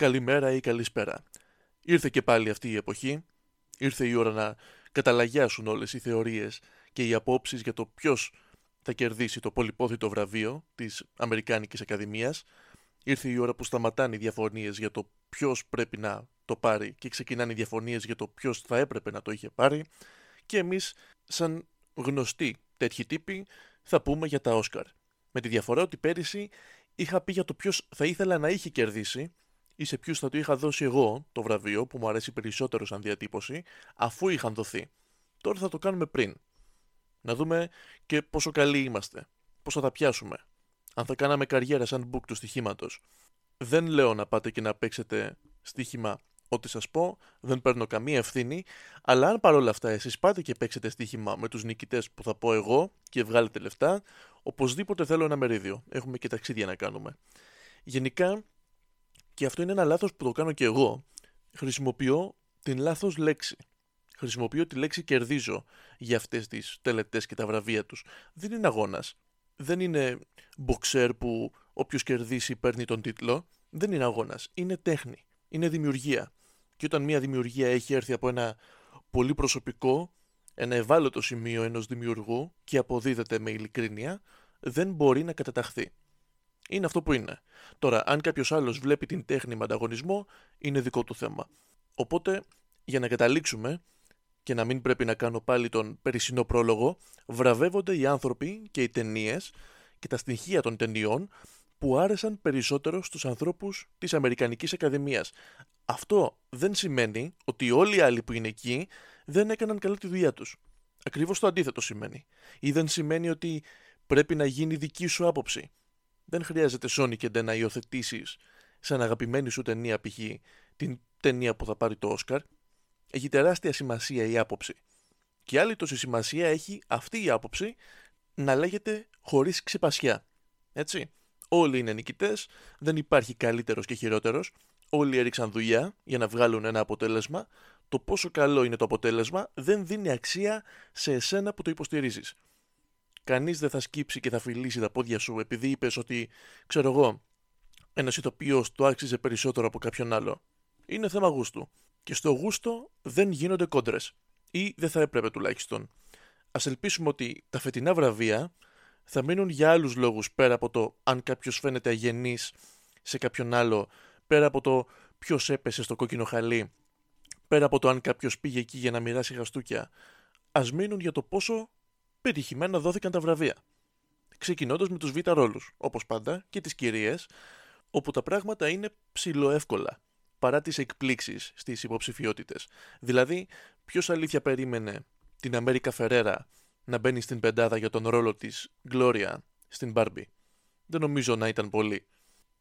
καλημέρα ή καλησπέρα. Ήρθε και πάλι αυτή η εποχή. Ήρθε η ώρα να καταλαγιάσουν όλες οι θεωρίες και οι απόψεις για το ποιος θα κερδίσει το πολυπόθητο βραβείο της Αμερικάνικης Ακαδημίας. Ήρθε η ώρα που σταματάνε οι διαφωνίες για το ποιος πρέπει να το πάρει και ξεκινάνε οι διαφωνίες για το ποιος θα έπρεπε να το είχε πάρει και εμείς σαν γνωστοί τέτοιοι τύποι θα πούμε για τα Όσκαρ. Με τη διαφορά ότι πέρυσι είχα πει για το ποιος θα ήθελα να είχε κερδίσει ή σε ποιους θα του είχα δώσει εγώ το βραβείο που μου αρέσει περισσότερο σαν διατύπωση, αφού είχαν δοθεί. Τώρα θα το κάνουμε πριν. Να δούμε και πόσο καλοί είμαστε. Πώς θα τα πιάσουμε. Αν θα κάναμε καριέρα σαν book του στοιχήματος. Δεν λέω να πάτε και να παίξετε στοίχημα ό,τι σας πω, δεν παίρνω καμία ευθύνη, αλλά αν παρόλα αυτά εσείς πάτε και παίξετε στοίχημα με τους νικητές που θα πω εγώ και βγάλετε λεφτά, οπωσδήποτε θέλω ένα μερίδιο. Έχουμε και ταξίδια να κάνουμε. Γενικά, και αυτό είναι ένα λάθος που το κάνω και εγώ, χρησιμοποιώ την λάθος λέξη. Χρησιμοποιώ τη λέξη κερδίζω για αυτές τις τελετές και τα βραβεία τους. Δεν είναι αγώνας. Δεν είναι μποξέρ που όποιος κερδίσει παίρνει τον τίτλο. Δεν είναι αγώνας. Είναι τέχνη. Είναι δημιουργία. Και όταν μια δημιουργία έχει έρθει από ένα πολύ προσωπικό, ένα ευάλωτο σημείο ενός δημιουργού και αποδίδεται με ειλικρίνεια, δεν μπορεί να καταταχθεί. Είναι αυτό που είναι. Τώρα, αν κάποιος άλλος βλέπει την τέχνη με ανταγωνισμό, είναι δικό του θέμα. Οπότε, για να καταλήξουμε και να μην πρέπει να κάνω πάλι τον περισσινό πρόλογο, βραβεύονται οι άνθρωποι και οι ταινίες και τα στοιχεία των ταινιών που άρεσαν περισσότερο στους ανθρώπους της Αμερικανικής Ακαδημίας. Αυτό δεν σημαίνει ότι όλοι οι άλλοι που είναι εκεί δεν έκαναν καλά τη δουλειά τους. Ακριβώς το αντίθετο σημαίνει. Ή δεν σημαίνει ότι πρέπει να γίνει δική σου άποψη. Δεν χρειάζεται Sony και να υιοθετήσεις σαν αγαπημένη σου ταινία π.χ. την ταινία που θα πάρει το Όσκαρ. Έχει τεράστια σημασία η άποψη. Και άλλη τόση σημασία έχει αυτή η άποψη να λέγεται χωρίς ξεπασιά. Έτσι. Όλοι είναι νικητές, δεν υπάρχει καλύτερος και χειρότερος. Όλοι έριξαν δουλειά για να βγάλουν ένα αποτέλεσμα. Το πόσο καλό είναι το αποτέλεσμα δεν δίνει αξία σε εσένα που το υποστηρίζεις. Κανείς δεν θα σκύψει και θα φιλήσει τα πόδια σου επειδή είπες ότι, ξέρω εγώ, ένας ηθοποιός το άξιζε περισσότερο από κάποιον άλλο. Είναι θέμα γούστου. Και στο γούστο δεν γίνονται κόντρες. Ή δεν θα έπρεπε τουλάχιστον. Α ελπίσουμε ότι τα φετινά βραβεία θα μείνουν για άλλους λόγους πέρα από το αν κάποιος φαίνεται αγενής σε κάποιον άλλο, πέρα από το ποιος έπεσε στο κόκκινο χαλί, πέρα από το αν κάποιος πήγε εκεί για να μοιράσει χαστούκια. Ας μείνουν για το πόσο πετυχημένα δόθηκαν τα βραβεία. Ξεκινώντας με τους β' ρόλους, όπως πάντα, και τις κυρίες, όπου τα πράγματα είναι ψηλοεύκολα παρά τις εκπλήξεις στις υποψηφιότητες. Δηλαδή, ποιος αλήθεια περίμενε την Αμέρικα Φερέρα να μπαίνει στην πεντάδα για τον ρόλο της Gloria στην Barbie. Δεν νομίζω να ήταν πολύ.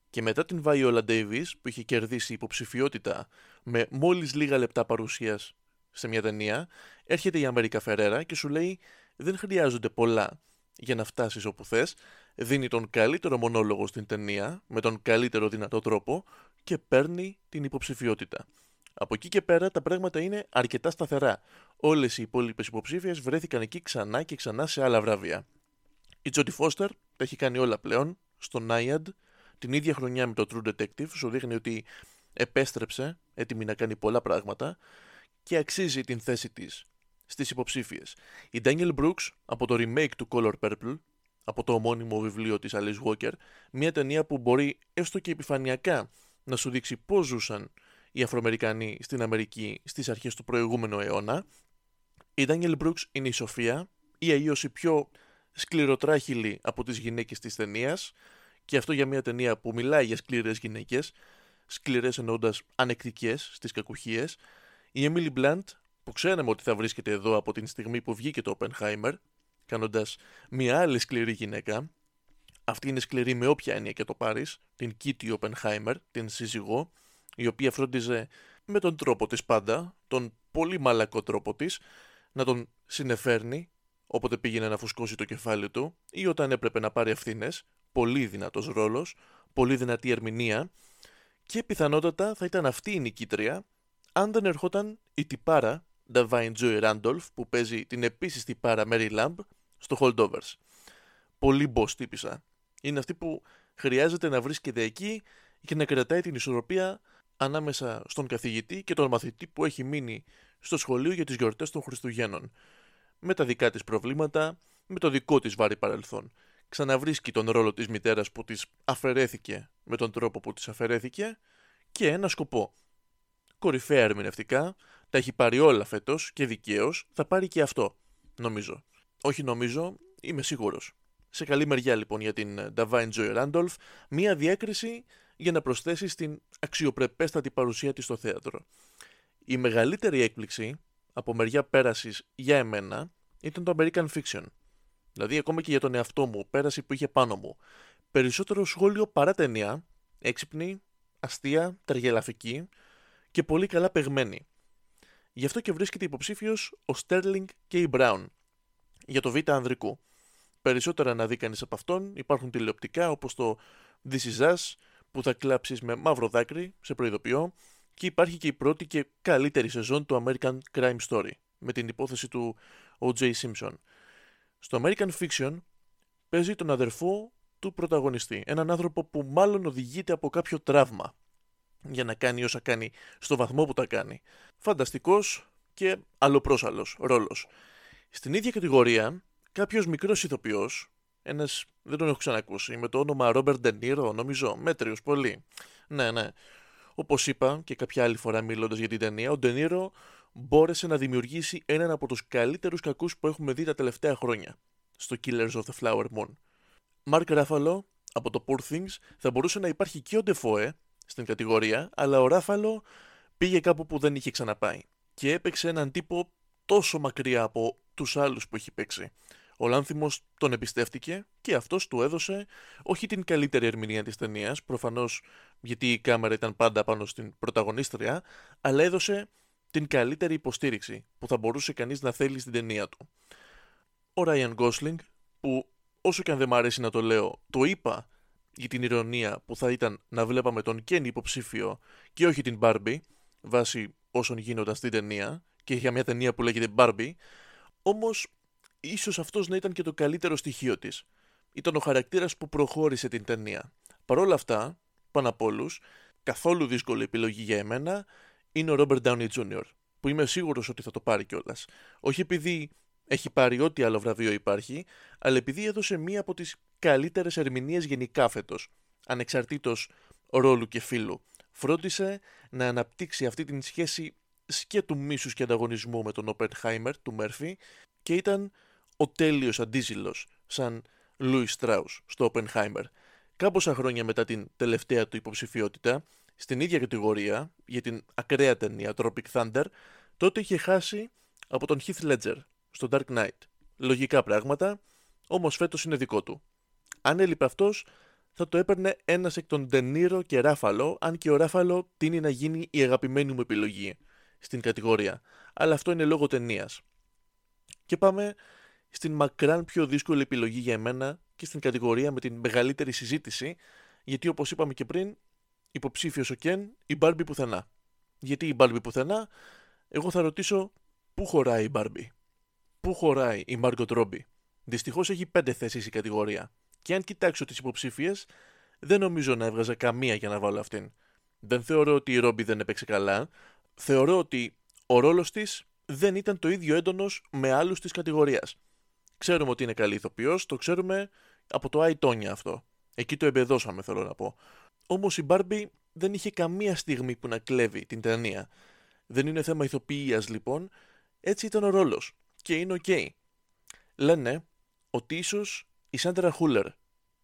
Και μετά την Viola Davis που είχε κερδίσει υποψηφιότητα με μόλις λίγα λεπτά παρουσίας σε μια ταινία, έρχεται η Αμέρικα Φερέρα και σου λέει δεν χρειάζονται πολλά για να φτάσεις όπου θες, δίνει τον καλύτερο μονόλογο στην ταινία με τον καλύτερο δυνατό τρόπο και παίρνει την υποψηφιότητα. Από εκεί και πέρα τα πράγματα είναι αρκετά σταθερά. Όλες οι υπόλοιπες υποψήφιες βρέθηκαν εκεί ξανά και ξανά σε άλλα βραβεία. Η Τζόντι Φώστερ τα έχει κάνει όλα πλέον στο Naiad. Την ίδια χρονιά με το True Detective σου δείχνει ότι επέστρεψε, έτοιμη να κάνει πολλά πράγματα και αξίζει την θέση της στις υποψήφιες. Η Daniel Brooks από το remake του Color Purple, από το ομώνυμο βιβλίο της Alice Walker, μια ταινία που μπορεί έστω και επιφανειακά να σου δείξει πώς ζούσαν οι Αφροαμερικανοί στην Αμερική στις αρχές του προηγούμενου αιώνα. Η Daniel Brooks είναι η Σοφία, ή αλλιώ η πιο σκληροτράχυλη από τις γυναίκες της ταινίας, και αυτό για μια ταινία που μιλάει για σκληρές γυναίκες, σκληρές εννοώντας ανεκτικές στις κακουχίες. Η Emily Blunt, που ξέραμε ότι θα βρίσκεται εδώ από την στιγμή που βγήκε το Oppenheimer, κάνοντας μια άλλη σκληρή γυναίκα, αυτή είναι σκληρή με όποια έννοια και το πάρεις, την Kitty Oppenheimer, την σύζυγό, η οποία φρόντιζε με τον τρόπο της πάντα, τον πολύ μαλακό τρόπο της, να τον συνεφέρνει όποτε πήγαινε να φουσκώσει το κεφάλι του ή όταν έπρεπε να πάρει ευθύνες, πολύ δυνατός ρόλος, πολύ δυνατή ερμηνεία και πιθανότατα θα ήταν αυτή η νικήτρια αν δεν ερχόταν η τυπάρα Davine Joy Randolph που παίζει την επίσης τυπάρα Mary Lamb στο Holdovers. Πολύ boss τύπησα. Είναι αυτή που χρειάζεται να βρίσκεται εκεί και να κρατάει την ισορροπία ανάμεσα στον καθηγητή και τον μαθητή που έχει μείνει στο σχολείο για τις γιορτές των Χριστουγέννων. Με τα δικά της προβλήματα, με το δικό της βάρη παρελθόν. Ξαναβρίσκει τον ρόλο της μητέρας που της αφαιρέθηκε με τον τρόπο που της αφαιρέθηκε και ένα σκοπό. Κορυφαία ερμηνευτικά, τα έχει πάρει όλα φέτος και δικαίως θα πάρει και αυτό, νομίζω. Όχι νομίζω, είμαι σίγουρος. Σε καλή μεριά λοιπόν για την Divine Joy Randolph, μία διάκριση για να προσθέσει στην αξιοπρεπέστατη παρουσία της στο θέατρο. Η μεγαλύτερη έκπληξη από μεριά πέρασης για εμένα ήταν το American Fiction. Δηλαδή ακόμα και για τον εαυτό μου, πέραση που είχε πάνω μου. Περισσότερο σχόλιο παρά ταινία, έξυπνη, αστεία, τεργελαφική και πολύ καλά παιγμένη. Γι' αυτό και βρίσκεται υποψήφιος ο Sterling K. Brown για το Β' Ανδρικού. Περισσότερα να δει κανείς από αυτόν υπάρχουν τηλεοπτικά όπως το This Is Us που θα κλάψεις με μαύρο δάκρυ, σε προειδοποιώ, και υπάρχει και η πρώτη και καλύτερη σεζόν του American Crime Story με την υπόθεση του O.J. Simpson. Στο American Fiction παίζει τον αδερφό του πρωταγωνιστή, έναν άνθρωπο που μάλλον οδηγείται από κάποιο τραύμα για να κάνει όσα κάνει στο βαθμό που τα κάνει. Φανταστικός και αλλοπρόσαλος ρόλος. Στην ίδια κατηγορία, κάποιος μικρός ηθοποιός, ένας δεν τον έχω ξανακούσει, με το όνομα Ρόμπερ Ντενίρο, νομίζω, μέτριος πολύ. Ναι, ναι. Όπως είπα και κάποια άλλη φορά μιλώντας για την ταινία, ο Ντενίρο μπόρεσε να δημιουργήσει έναν από τους καλύτερους κακούς που έχουμε δει τα τελευταία χρόνια στο Killers of the Flower Moon. Μάρκ Ράφαλο από το Poor Things θα μπορούσε να υπάρχει και ο Ντεφόε στην κατηγορία, αλλά ο Ράφαλο πήγε κάπου που δεν είχε ξαναπάει και έπαιξε έναν τύπο τόσο μακριά από τους άλλους που έχει παίξει. Ο Λάνθιμος τον εμπιστεύτηκε και αυτός του έδωσε όχι την καλύτερη ερμηνεία της ταινίας, προφανώς γιατί η κάμερα ήταν πάντα πάνω στην πρωταγωνίστρια, αλλά έδωσε την καλύτερη υποστήριξη που θα μπορούσε κανείς να θέλει στην ταινία του. Ο Ράιαν Γκόσλινγκ, που όσο και αν δεν μ' αρέσει να το λέω, το είπα για την ηρωνία που θα ήταν να βλέπαμε τον Κέν υποψήφιο και όχι την Barbie, βάσει όσων γίνονταν στην ταινία, και για μια ταινία που λέγεται Barbie, όμως ίσως αυτός να ήταν και το καλύτερο στοιχείο της. Ήταν ο χαρακτήρας που προχώρησε την ταινία. Παρ' όλα αυτά, πάνω απ' όλους, καθόλου δύσκολη επιλογή για εμένα είναι ο Robert Downey Jr., που είμαι σίγουρος ότι θα το πάρει κιόλας. Όχι επειδή έχει πάρει ό,τι άλλο βραβείο υπάρχει, αλλά επειδή έδωσε μία από τις καλύτερες ερμηνείες γενικά φέτος, ανεξαρτήτως ρόλου και φίλου. Φρόντισε να αναπτύξει αυτή την σχέση σκέτου μίσους και ανταγωνισμού με τον Οπενχάιμερ του Μέρφυ και ήταν ο τέλειος αντίζηλος σαν Λούις Στράους στο Οπενχάιμερ. Κάμποσα χρόνια μετά την τελευταία του υποψηφιότητα, στην ίδια κατηγορία για την ακραία ταινία Tropic Thunder, τότε είχε χάσει από τον Heath Ledger στο Dark Knight. Λογικά πράγματα, όμως φέτος είναι δικό του. Αν έλειπε αυτός, θα το έπαιρνε ένας εκ των Ντενίρο και Ράφαλο, αν και ο Ράφαλο τίνει να γίνει η αγαπημένη μου επιλογή στην κατηγορία. Αλλά αυτό είναι λόγω ταινίας. Και πάμε στην μακράν πιο δύσκολη επιλογή για εμένα και στην κατηγορία με την μεγαλύτερη συζήτηση, γιατί όπως είπαμε και πριν, υποψήφιος ο Κεν, η Μπάρμπι πουθενά. Γιατί η Μπάρμπι πουθενά, εγώ θα ρωτήσω πού χωράει η Μπάρμπι; Πού χωράει η Μάργκοτ Ρόμπι. Δυστυχώς έχει πέντε θέσεις η κατηγορία. Και αν κοιτάξω τις υποψήφιε, δεν νομίζω να έβγαζα καμία για να βάλω αυτήν. Δεν θεωρώ ότι η Ρόμπι δεν έπαιξε καλά. Θεωρώ ότι ο ρόλος της δεν ήταν το ίδιο έντονος με άλλους της κατηγορίας. Ξέρουμε ότι είναι καλή ηθοποιός, το ξέρουμε από το I, Tonya. Εκεί το εμπεδώσαμε, θέλω να πω. Όμως η Μπάρμπι δεν είχε καμία στιγμή που να κλέβει την ταινία. Δεν είναι θέμα ηθοποιίας λοιπόν, έτσι ήταν ο ρόλος. Και είναι ok. Okay. Λένε ότι ίσως η Σάντρα Χούλερ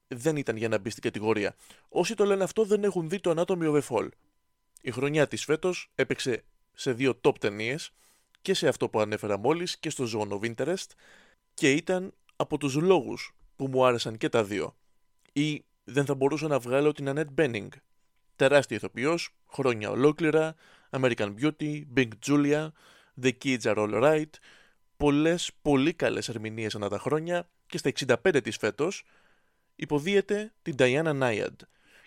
δεν ήταν για να μπει στην κατηγορία. Όσοι το λένε αυτό δεν έχουν δει το Anatomy of a Fall. Η χρονιά της φέτος έπαιξε σε δύο top ταινίες και σε αυτό που ανέφερα μόλις και στο Zone of Interest και ήταν από τους λόγους που μου άρεσαν και τα δύο. Ή δεν θα μπορούσα να βγάλω την Annette Benning. Τεράστια ηθοποιός, χρόνια ολόκληρα, American Beauty, Big Julia, The Kids Are All Right, πολλές πολύ καλές ερμηνείες ανά τα χρόνια και στα 65 της φέτος υποδίεται την Diana Nyad.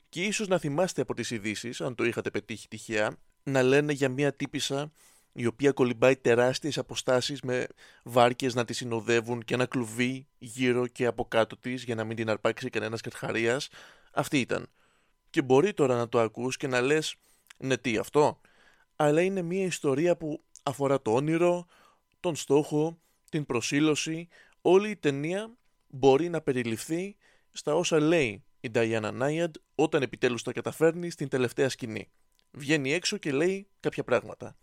Και ίσως να θυμάστε από τις ειδήσει, αν το είχατε πετύχει τυχαία, να λένε για μια τύπησα η οποία κολυμπάει τεράστιες αποστάσεις με βάρκες να τη συνοδεύουν και ένα κλουβί γύρω και από κάτω της για να μην την αρπάξει κανένας καρχαρίας. Αυτή ήταν. Και μπορεί τώρα να το ακούς και να λες Ναι, τι αυτό. Αλλά είναι μια ιστορία που αφορά το όνειρο, τον στόχο, την προσήλωση. Όλη η ταινία μπορεί να περιληφθεί στα όσα λέει η Diana Νάιαντ όταν επιτέλους τα καταφέρνει στην τελευταία σκηνή. Βγαίνει έξω και λέει κάποια πράγματα.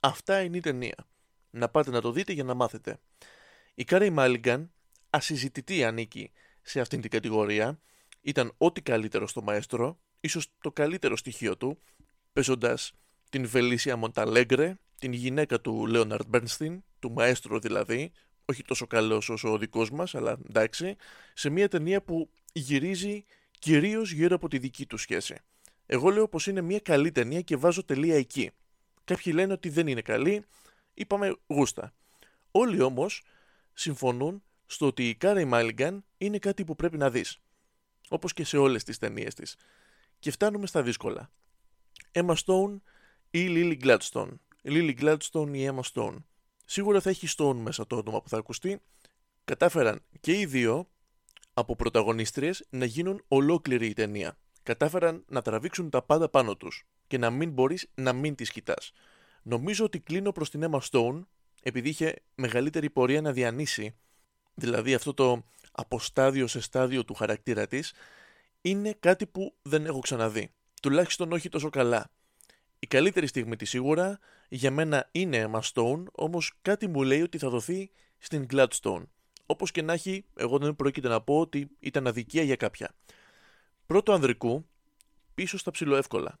Αυτά είναι η ταινία. Να πάτε να το δείτε για να μάθετε. Η Κάρεϊ Μάλιγκαν, ασυζητητή ανήκει σε αυτήν την κατηγορία, ήταν ό,τι καλύτερο στο μαέστρο, ίσως το καλύτερο στοιχείο του, παίζοντας την Φελίσια Μοντεαλέγκρε, την γυναίκα του Λέοναρντ Μπέρνστιν, του μαέστρο δηλαδή, όχι τόσο καλός όσο ο δικός μας, αλλά εντάξει, σε μια ταινία που γυρίζει κυρίως γύρω από τη δική του σχέση. Εγώ λέω πως είναι μια καλή ταινία και βάζω τελεία εκεί. Κάποιοι λένε ότι δεν είναι καλή, είπαμε γούστα. Όλοι όμως συμφωνούν στο ότι η Κάρι Μάλιγκαν είναι κάτι που πρέπει να δεις. Όπως και σε όλες τις ταινίες της. Και φτάνουμε στα δύσκολα. Emma Stone ή Lily Gladstone. Lily Gladstone ή Emma Stone. Σίγουρα θα έχει Stone μέσα το όνομα που θα ακουστεί. Κατάφεραν και οι δύο από πρωταγωνίστριες να γίνουν ολόκληρη η ταινία. Κατάφεραν να τραβήξουν τα πάντα πάνω τους και να μην μπορείς να μην τις κοιτάς. Νομίζω ότι κλείνω προς την Emma Stone επειδή είχε μεγαλύτερη πορεία να διανύσει, δηλαδή αυτό το από στάδιο σε στάδιο του χαρακτήρα της, είναι κάτι που δεν έχω ξαναδεί. Τουλάχιστον όχι τόσο καλά. Η καλύτερη στιγμή της σίγουρα για μένα είναι Emma Stone, όμως κάτι μου λέει ότι θα δοθεί στην Gladstone. Όπως και να έχει, εγώ δεν πρόκειται να πω ότι ήταν αδικία για κάποια. Πρώτο ανδρικού, πίσω στα ψηλοεύκολα.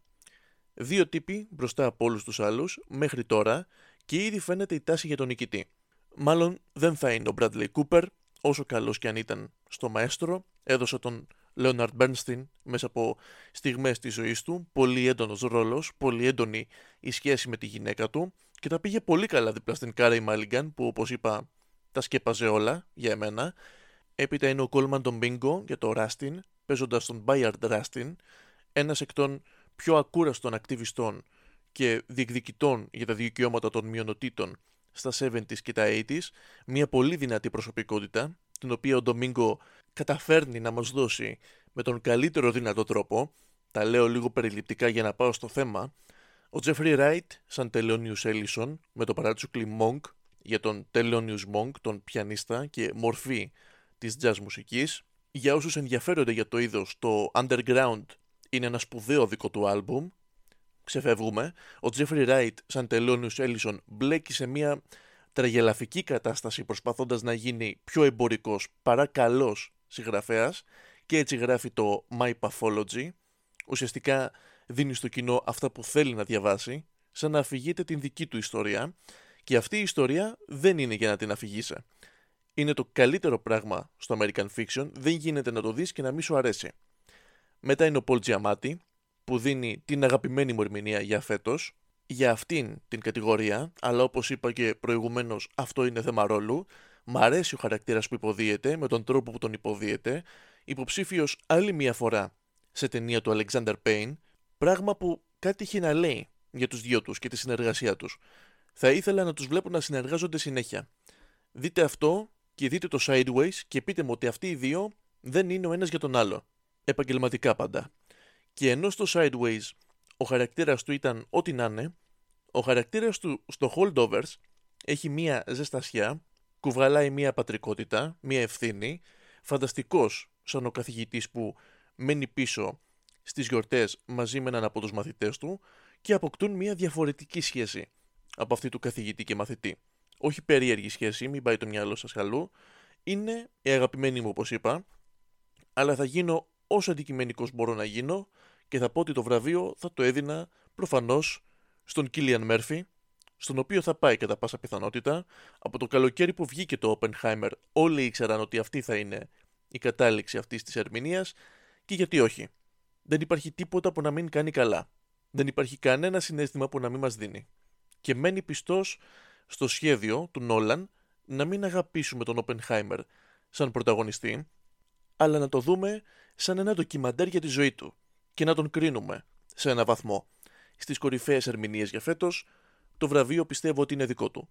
Δύο τύποι μπροστά από όλους τους άλλους μέχρι τώρα και ήδη φαίνεται η τάση για τον νικητή. Μάλλον δεν θα είναι ο Bradley Cooper, όσο καλός και αν ήταν στο μαέστρο, έδωσε τον Leonard Bernstein μέσα από στιγμές της ζωής του, πολύ έντονος ρόλος, πολύ έντονη η σχέση με τη γυναίκα του και τα πήγε πολύ καλά δίπλα στην Κάρεϊ Mulligan που όπως είπα τα σκέπαζε όλα για εμένα. Έπειτα είναι ο Coleman Domingo για το Rustin, παίζοντας τον Bayard Rustin, ένας εκ των πιο ακούραστων ακτιβιστών και διεκδικητών για τα δικαιώματα των μειονοτήτων στα 70s και τα 80s, μια πολύ δυνατή προσωπικότητα, την οποία ο Ντομίνγκο καταφέρνει να μας δώσει με τον καλύτερο δυνατό τρόπο, τα λέω λίγο περιληπτικά για να πάω στο θέμα, ο Τζέφρι Ράιτ σαν Τελώνιους Έλισον με το παράτσουκλι Monk για τον Τελώνιους Monk, τον πιανίστα και μορφή της jazz μουσικής. Για όσους ενδιαφέρονται για το είδος, το Underground είναι ένα σπουδαίο δικό του άλμπουμ ξεφεύγουμε, ο Τζέφρι Ράιτ σαν τελώνιος Έλισον μπλέκει σε μια τραγελαφική κατάσταση προσπαθώντας να γίνει πιο εμπορικός παρά καλός συγγραφέας και έτσι γράφει το My Pathology. Ουσιαστικά δίνει στο κοινό αυτά που θέλει να διαβάσει, σαν να αφηγείται την δική του ιστορία και αυτή η ιστορία δεν είναι για να την αφηγήσει. Είναι το καλύτερο πράγμα στο American Fiction, δεν γίνεται να το δεις και να μην σου αρέσει. Μετά είναι ο Paul Giamatti, που δίνει την αγαπημένη μου ερμηνεία για φέτος, για αυτήν την κατηγορία, αλλά όπως είπα και προηγουμένως, αυτό είναι θέμα ρόλου. Μ' αρέσει ο χαρακτήρας που υποδίεται, με τον τρόπο που τον υποδίεται. Υποψήφιος άλλη μία φορά σε ταινία του Alexander Payne, πράγμα που κάτι έχει να λέει για τους δυο τους και τη συνεργασία τους. Θα ήθελα να τους βλέπω να συνεργάζονται συνέχεια. Δείτε αυτό και δείτε το Sideways και πείτε μου ότι αυτοί οι δύο δεν είναι ο ένας για τον άλλο. Επαγγελματικά πάντα. Και ενώ στο Sideways ο χαρακτήρας του ήταν ό,τι να είναι, ο χαρακτήρας του στο Holdovers έχει μία ζεστασιά, κουβαλάει μία πατρικότητα, μία ευθύνη, φανταστικός σαν ο καθηγητής που μένει πίσω στις γιορτές μαζί με έναν από τους μαθητές του και αποκτούν μία διαφορετική σχέση από αυτή του καθηγητή και μαθητή. Όχι περίεργη σχέση, μην πάει το μυαλό σας χαλού, είναι η αγαπημένη μου όπως είπα, αλλά θα γίνω όσο αντικειμενικός μπορώ να γίνω και θα πω ότι το βραβείο θα το έδινα προφανώς στον Κίλιαν Μέρφυ, στον οποίο θα πάει κατά πάσα πιθανότητα. Από το καλοκαίρι που βγήκε το Oppenheimer όλοι ήξεραν ότι αυτή θα είναι η κατάληξη αυτής της ερμηνείας και γιατί όχι; Δεν υπάρχει τίποτα που να μην κάνει καλά. Δεν υπάρχει κανένα συνέστημα που να μην μας δίνει. Και μένει πιστός στο σχέδιο του Νόλαν να μην αγαπήσουμε τον Oppenheimer σαν πρωταγωνιστή, αλλά να το δούμε σαν ένα ντοκιμαντέρ για τη ζωή του και να τον κρίνουμε σε ένα βαθμό. Στις κορυφαίες ερμηνείες για φέτος, το βραβείο πιστεύω ότι είναι δικό του.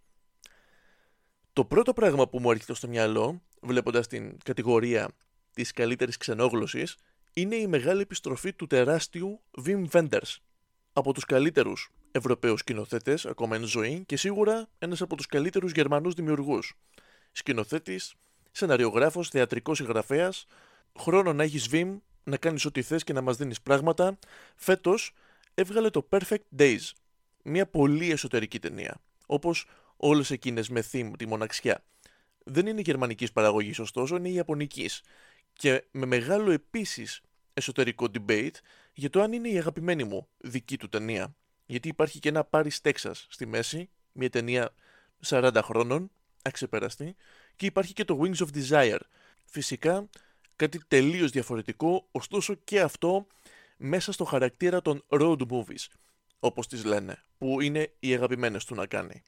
Το πρώτο πράγμα που μου έρχεται στο μυαλό, βλέποντας την κατηγορία της καλύτερης ξενόγλωσσης, είναι η μεγάλη επιστροφή του τεράστιου Wim Wenders. από τους καλύτερους Ευρωπαίους σκηνοθέτες, ακόμα εν ζωή, και σίγουρα ένας από τους καλύτερους Γερμανούς δημιουργούς. Σκηνοθέτης, σεναριογράφος, θεατρικός συγγραφέας, χρόνο να έχεις βήμ, να κάνεις ό,τι θες και να μας δίνεις πράγματα. Φέτος έβγαλε το Perfect Days, μια πολύ εσωτερική ταινία, όπως όλες εκείνες με theme τη μοναξιά. Δεν είναι γερμανικής παραγωγής ωστόσο, είναι ιαπωνικής και με μεγάλο επίσης εσωτερικό debate για το αν είναι η αγαπημένη μου δική του ταινία. Γιατί υπάρχει και ένα Paris Texas στη μέση, μια ταινία 40 χρόνων, αξεπεραστή, και υπάρχει και το Wings of Desire. Φυσικά κάτι τελείως διαφορετικό, ωστόσο και αυτό μέσα στο χαρακτήρα των road movies, όπως τις λένε, που είναι οι αγαπημένες του να κάνει.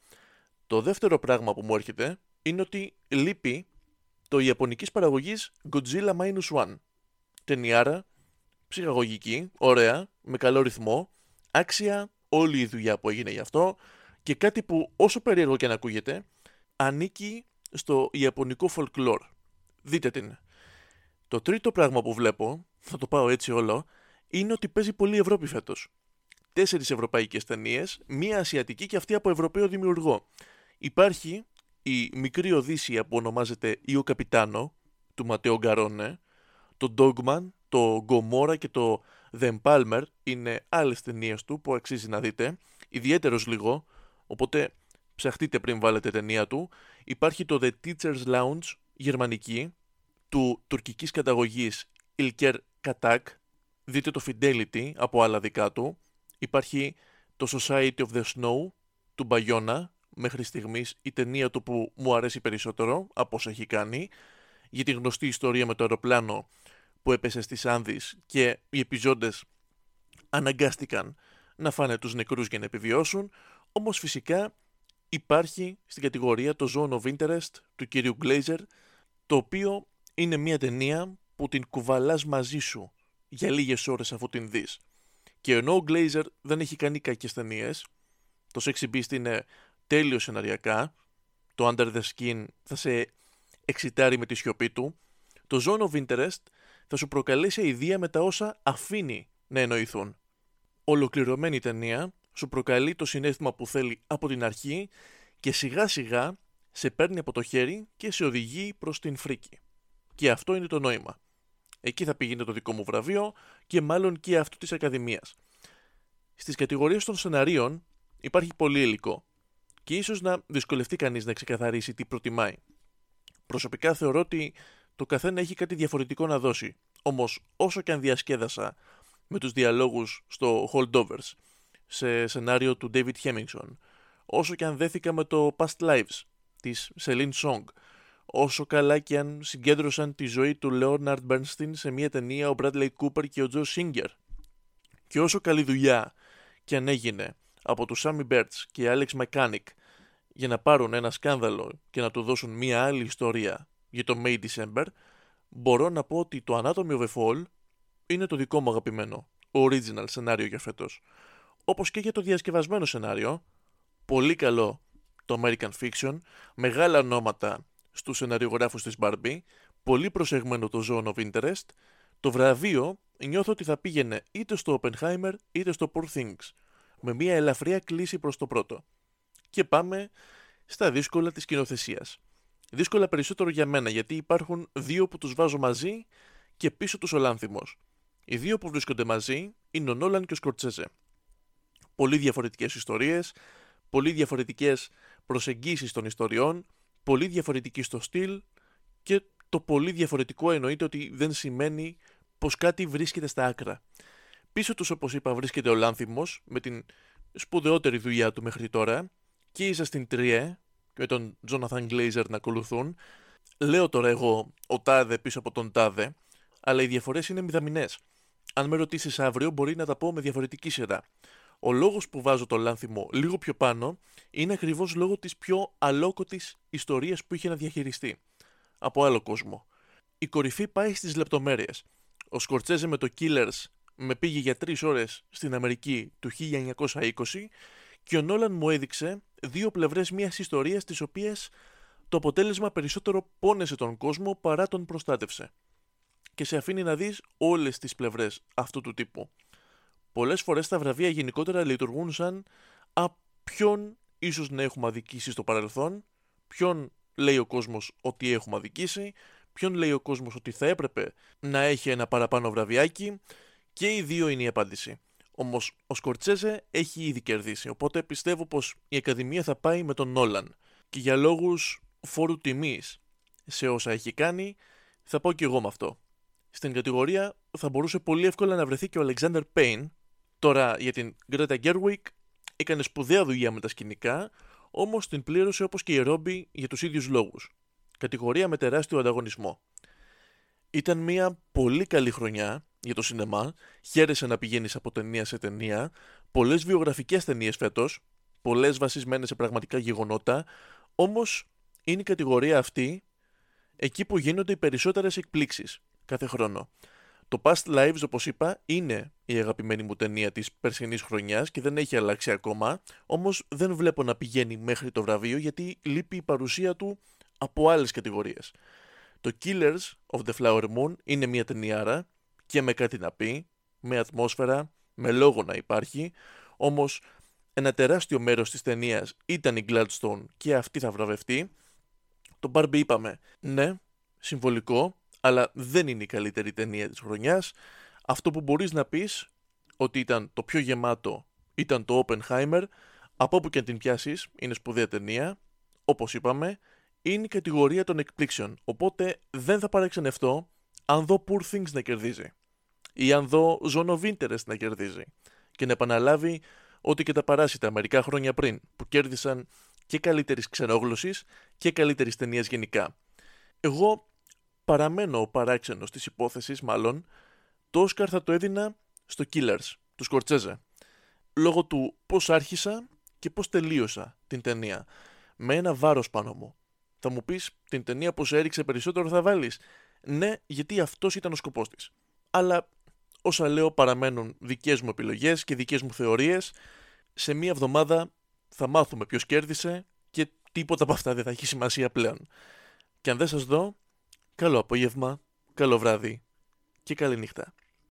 Το δεύτερο πράγμα που μου έρχεται είναι ότι λείπει το ιαπωνικής παραγωγής Godzilla Minus One. Ταινιάρα, ψυχαγωγική, ωραία, με καλό ρυθμό, άξια όλη η δουλειά που έγινε γι' αυτό και κάτι που όσο περίεργο και να ακούγεται, ανήκει στο ιαπωνικό folklore. Δείτε την. Το τρίτο πράγμα που βλέπω, θα το πάω έτσι όλο, είναι ότι παίζει πολύ Ευρώπη φέτος. Τέσσερις ευρωπαϊκές ταινίες, μία ασιατική και αυτή από Ευρωπαίο δημιουργό. Υπάρχει η μικρή Οδύσσια που ονομάζεται Ιο Καπιτάνο του Ματέο Γκαρόνε, το Dogman, το Gomorra και το The Palmer είναι άλλες ταινίες του που αξίζει να δείτε, ιδιαίτερος λίγο, οπότε ψαχτείτε πριν βάλετε ταινία του. Υπάρχει το The Teacher's Lounge, γερμανική, του τουρκικής καταγωγής Ilker Katak, δείτε το Fidelity από άλλα δικά του. Υπάρχει το Society of the Snow του Μπαγιώνα, μέχρι στιγμής η ταινία του που μου αρέσει περισσότερο από όσα έχει κάνει, για τη γνωστή ιστορία με το αεροπλάνο που έπεσε στις Άνδης και οι επιζώντες αναγκάστηκαν να φάνε τους νεκρούς για να επιβιώσουν, όμως φυσικά υπάρχει στην κατηγορία το Zone of Interest του κύριου Glazer, το οποίο είναι μια ταινία που την κουβαλάς μαζί σου για λίγες ώρες αφού την δεις. Και ενώ ο Glazer δεν έχει κάνει κακές ταινίες, το Sexy Beast είναι τέλειο σεναριακά, το Under the Skin θα σε εξητάρει με τη σιωπή του, το Zone of Interest θα σου προκαλέσει ιδέα με τα όσα αφήνει να εννοηθούν. Ολοκληρωμένη ταινία σου προκαλεί το συνέστημα που θέλει από την αρχή και σιγά σιγά σε παίρνει από το χέρι και σε οδηγεί προς την φρίκη. Και αυτό είναι το νόημα. Εκεί θα πηγαίνει το δικό μου βραβείο και μάλλον και αυτό της Ακαδημίας. Στις κατηγορίες των σεναρίων υπάρχει πολύ υλικό και ίσως να δυσκολευτεί κανείς να ξεκαθαρίσει τι προτιμάει. Προσωπικά θεωρώ ότι το καθένα έχει κάτι διαφορετικό να δώσει. Όμως όσο και αν διασκέδασα με τους διαλόγους στο Holdovers, σε σενάριο του David Hemmingson, όσο και αν δέθηκα με το Past Lives της Celine Song, όσο καλά και αν συγκέντρωσαν τη ζωή του Leonard Bernstein σε μια ταινία ο Bradley Cooper και ο Joe Singer. Και όσο καλή δουλειά και αν έγινε από τους Sammy Birds και Alex Mechanic για να πάρουν ένα σκάνδαλο και να του δώσουν μια άλλη ιστορία για το May December, μπορώ να πω ότι το Anatomy of a Fall είναι το δικό μου αγαπημένο original σενάριο για φέτος. Όπως και για το διασκευασμένο σενάριο, πολύ καλό το American Fiction, μεγάλα ονόματα στους σεναριογράφους της Barbie, πολύ προσεγμένο το Zone of Interest, το βραβείο νιώθω ότι θα πήγαινε είτε στο Oppenheimer είτε στο Poor Things, με μια ελαφριά κλίση προς το πρώτο. Και πάμε στα δύσκολα της κοινοθεσίας. Δύσκολα περισσότερο για μένα, γιατί υπάρχουν δύο που τους βάζω μαζί και πίσω τους ο Λάνθιμος. Οι δύο που βρίσκονται μαζί είναι ο Νόλαν και ο Σκορτσέζε. Πολύ διαφορετικές ιστορίες, πολύ διαφορετικές προσεγγίσεις των ιστοριών, πολύ διαφορετική στο στυλ και το πολύ διαφορετικό εννοείται ότι δεν σημαίνει πως κάτι βρίσκεται στα άκρα. Πίσω τους όπως είπα βρίσκεται ο Λάνθιμος με την σπουδαιότερη δουλειά του μέχρι τώρα και η στην Τριέ με τον Τζόναθαν Γκλέιζερ να ακολουθούν. Λέω τώρα εγώ ο τάδε πίσω από τον τάδε, αλλά οι διαφορές είναι μηδαμινές. Αν με ρωτήσεις αύριο, μπορεί να τα πω με διαφορετική σειρά. Ο λόγος που βάζω το λάνθιμο λίγο πιο πάνω είναι ακριβώς λόγω της πιο αλόκοτης ιστορίας που είχε να διαχειριστεί. Από άλλο κόσμο. Η κορυφή πάει στις λεπτομέρειες. Ο Σκορτσέζε με το Killers με πήγε για τρεις ώρες στην Αμερική του 1920 και ο Νόλαν μου έδειξε δύο πλευρές μιας ιστορίας τις οποίες το αποτέλεσμα περισσότερο πόνεσε τον κόσμο παρά τον προστάτευσε. Και σε αφήνει να δεις όλες τις πλευρές αυτού του τύπου. Πολλές φορές τα βραβεία γενικότερα λειτουργούν σαν «Α, ποιον ίσως να έχουμε αδικήσει στο παρελθόν, ποιον λέει ο κόσμος ότι έχουμε αδικήσει, ποιον λέει ο κόσμος ότι θα έπρεπε να έχει ένα παραπάνω βραβιάκι και οι δύο είναι η απάντηση. Όμως ο Σκορτσέζε έχει ήδη κερδίσει, οπότε πιστεύω πως η Ακαδημία θα πάει με τον Νόλαν. Και για λόγους φόρου τιμής σε όσα έχει κάνει, θα πω και εγώ με αυτό. Στην κατηγορία θα μπορούσε πολύ εύκολα να βρεθεί και ο Alexander Payne. Τώρα για την Greta Gerwig έκανε σπουδαία δουλειά με τα σκηνικά, όμως την πλήρωσε όπως και η Ρόμπι για τους ίδιους λόγους. Κατηγορία με τεράστιο ανταγωνισμό. Ήταν μια πολύ καλή χρονιά για το σινεμά, χαίρεσε να πηγαίνεις από ταινία σε ταινία, πολλές βιογραφικές ταινίες φέτος, πολλές βασισμένες σε πραγματικά γεγονότα, όμως είναι η κατηγορία αυτή εκεί που γίνονται οι περισσότερες εκπλήξεις κάθε χρόνο. Το Past Lives, όπως είπα, είναι η αγαπημένη μου ταινία της περσινής χρονιάς και δεν έχει αλλάξει ακόμα, όμως δεν βλέπω να πηγαίνει μέχρι το βραβείο γιατί λείπει η παρουσία του από άλλες κατηγορίες. Το Killers of the Flower Moon είναι μια ταινιάρα και με κάτι να πει, με ατμόσφαιρα, με λόγο να υπάρχει, όμως ένα τεράστιο μέρος της ταινίας ήταν η Gladstone και αυτή θα βραβευτεί. Το Barbie είπαμε, ναι, συμβολικό, αλλά δεν είναι η καλύτερη ταινία της χρονιάς. Αυτό που μπορείς να πεις ότι ήταν το πιο γεμάτο ήταν το Oppenheimer, από όπου και αν την πιάσεις, είναι σπουδαία ταινία, όπως είπαμε, είναι η κατηγορία των εκπλήξεων, οπότε δεν θα παρεξενευτώ αν δω Poor Things να κερδίζει ή αν δω Zone of Interest να κερδίζει και να επαναλάβει ότι και τα παράσιτα μερικά χρόνια πριν που κέρδισαν και καλύτερης ξενόγλωσσης και καλύτερης ταινίας γενικά. Εγώ παραμένω παράξενος της υπόθεσης μάλλον το Όσκαρ θα το έδινα στο Killers του Σκορτσέζε λόγω του πώς άρχισα και πώς τελείωσα την ταινία με ένα βάρος πάνω μου. Θα μου πεις την ταινία που σε έριξε περισσότερο θα βάλεις; Ναι, γιατί αυτός ήταν ο σκοπός της. Αλλά όσα λέω παραμένουν δικές μου επιλογές και δικές μου θεωρίες. Σε μία εβδομάδα θα μάθουμε ποιος κέρδισε και τίποτα από αυτά δεν θα έχει σημασία πλέον. Και αν δεν σας δω, καλό απόγευμα, καλό βράδυ και καλή νύχτα.